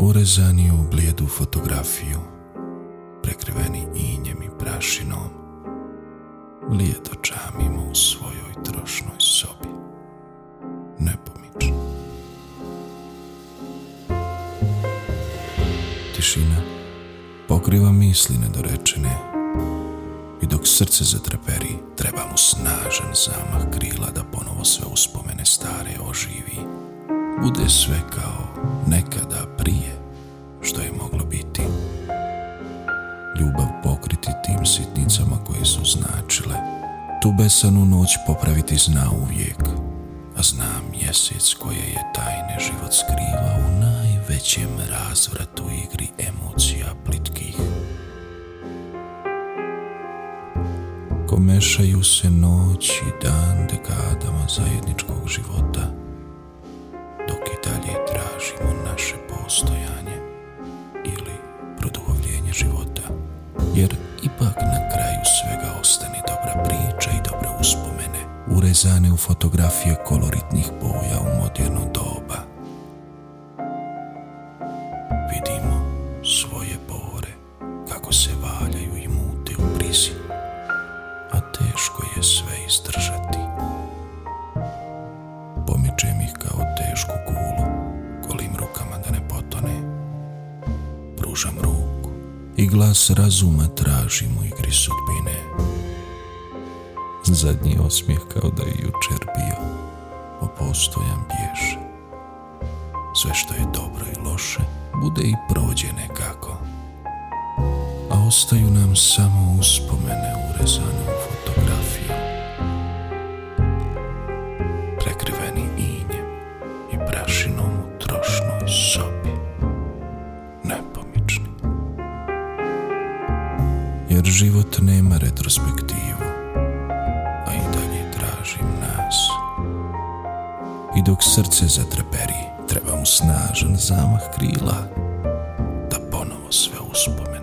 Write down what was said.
Urezani u blijedu fotografiju, prekriveni injem i prašinom, lijedo čamimo u svojoj trošnoj sobi, nepomično. Tišina pokriva misli nedorečene i dok srce zatreperi, treba mu snažan zamah krila da ponovo sve uspomene stare oživi. Bude sve kao nekada prije što je moglo biti. Ljubav pokriti tim sitnicama koje su značile. Tu besanu noć popraviti zna uvijek, a zna mjesec koje je tajne život skriva u najvećem razvratu igri emocija plitkih. Komešaju se noć i dan dekadama zajedničkog života, postojanje ili produhovljenje života, jer ipak na kraju svega ostane dobra priča i dobre uspomene, urezane u fotografije koloritnih boja u moderno doba. Vidimo svoje bore, kako se valjaju i mute u brizi, a teško je sve izdržati. Pomičem ih kao tešku kulu, Pružam ruku i glas razuma tražim u igri sudbine. Zadnji osmijeh kao da je jučer bio, opostojan bježe. Sve što je dobro i loše, bude i prođe nekako. A ostaju nam samo uspomene urezane život nema retrospektivu, a i dalje tražim nas. I dok srce zatreperi, treba mu snažan zamah krila da ponovo sve uspomene.